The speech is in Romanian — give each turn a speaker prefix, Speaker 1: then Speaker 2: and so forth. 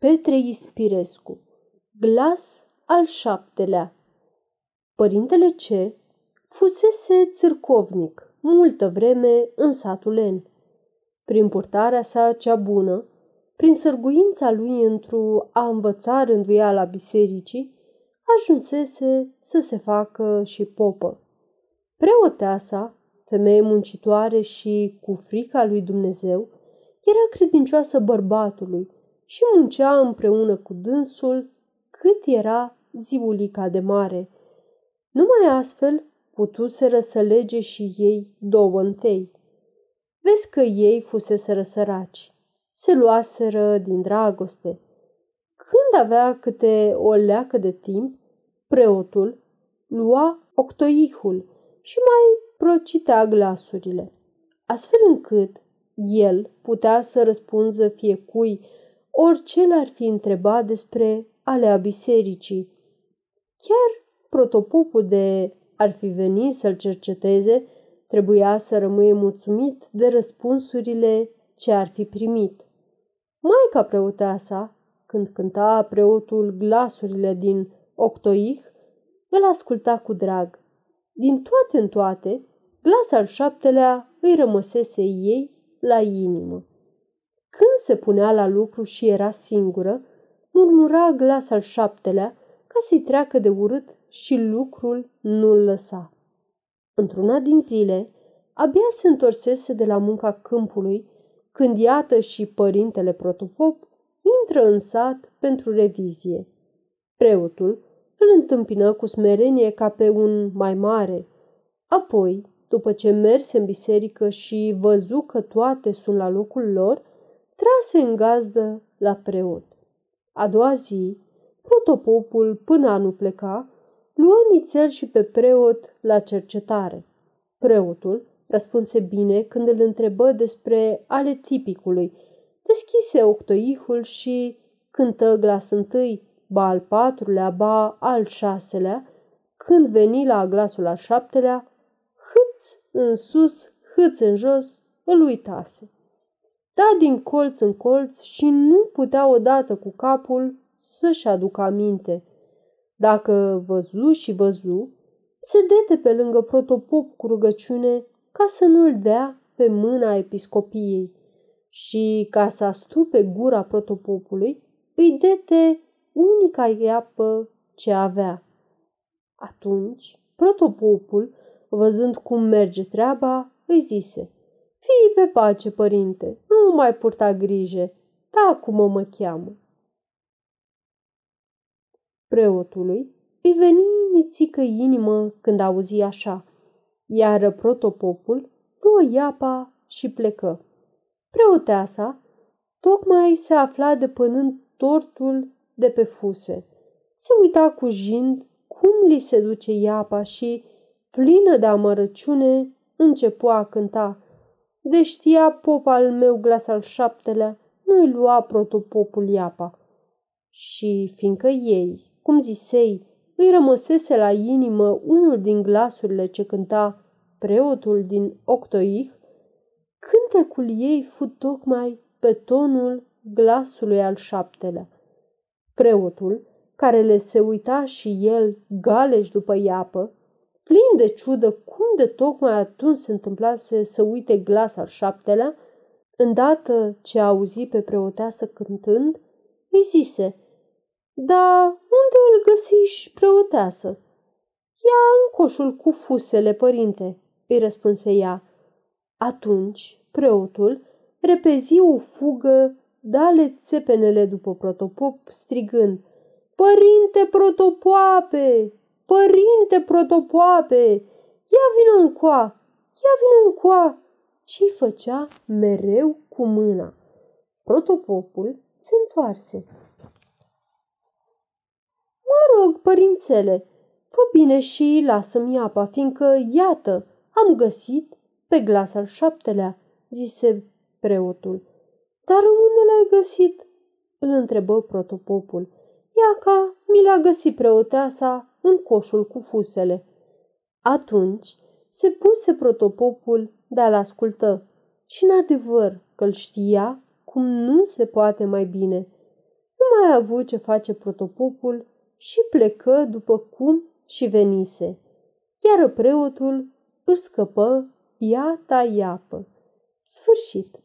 Speaker 1: Petre Ispirescu Glas al șaptelea Părintele C. fusese țârcovnic multă vreme în satul N. Prin purtarea sa cea bună, prin sărguința lui într-o a învăța rânduiala bisericii, ajunsese să se facă și popă. Preoteasa, femeie muncitoare și cu frica lui Dumnezeu, era credincioasă bărbatului și muncea împreună cu dânsul cât era ziulica de mare. Numai astfel putuseră să lege și ei două întâi. Vezi că ei fuseseră săraci, se luaseră din dragoste. Când avea câte o leacă de timp, preotul lua octoihul și mai procitea glasurile, astfel încât el putea să răspunză fiecui orice l-ar fi întrebat despre alea bisericii. Chiar protopopul de ar fi venit să-l cerceteze, trebuia să rămâie mulțumit de răspunsurile ce ar fi primit. Maica preoteasa, când cânta preotul glasurile din octoih, îl asculta cu drag. Din toate în toate, glas al șaptelea îi rămăsese ei la inimă. Când se punea la lucru și era singură, murmura glas al șaptelea ca să-i treacă de urât și lucrul nu-l lăsa. Într-una din zile, abia se întorsese de la munca câmpului, când iată și părintele protopop intră în sat pentru revizie. Preotul îl întâmpină cu smerenie ca pe un mai mare. Apoi, după ce merse în biserică și văzu că toate sunt la locul lor, trase în gazdă la preot. A doua zi, protopopul, până a nu pleca, luă nițel și pe preot la cercetare. Preotul răspunse bine când îl întrebă despre ale tipicului, deschise octoihul și cântă glas întâi, ba al patrulea, ba al șaselea, când veni la glasul al șaptelea, hâț în sus, hâț în jos, îl uitase. Da din colț în colț și nu putea odată cu capul să-și aducă aminte. Dacă văzu și văzu, se dete pe lângă protopop cu rugăciune ca să nu-l dea pe mâna episcopiei și ca să astupe gura protopopului, îi dete unica iapă ce avea. Atunci, protopopul, văzând cum merge treaba, îi zise, Fii pe pace, părinte, nu mai purta grijă, da cum mă cheamă. Preotului îi veni nițică inimă când auzi așa, iar protopopul luă iapa și plecă. Preoteasa tocmai se afla depănând tortul de pe fuse. Se uita cu jind cum li se duce iapa și, plină de amărăciune, începu a cânta. De știa pop al meu glas al șaptelea, nu-i lua protopopul iapa. Și fiindcă ei, cum zisei, îi rămăsese la inimă unul din glasurile ce cânta preotul din Octoih, cântecul ei fu tocmai pe tonul glasului al șaptelea. Preotul, care le se uita și el galeș după iapă, plin de ciudă cum de tocmai atunci se întâmplase să uite glas al șaptelea, îndată ce auzi pe preoteasă cântând, îi zise, Da, unde îl găsiși, preoteasă?" Ia în coșul cu fusele, părinte," îi răspunse ea. Atunci, preotul repezi o fugă dale țepenele după protopop, strigând, Părinte protopoape! Părinte protopoape! Ia vină încoa! Ia vină încoa! Și făcea mereu cu mâna. Protopopul se întoarse. Mă rog, părințele, fă bine și lasă-mi apa, fiindcă, iată, am găsit pe glas al șaptelea, zise preotul. Dar unde l-ai găsit? îl întrebă protopopul. Iaca mi l-a găsit preoteasa în coșul cu fusele. Atunci se puse protopopul de a-l ascultă și în adevăr că îl știa cum nu se poate mai bine. mai avut ce face protopopul și plecă după cum și venise, iar preotul își scăpă iata iapă. Sfârșit.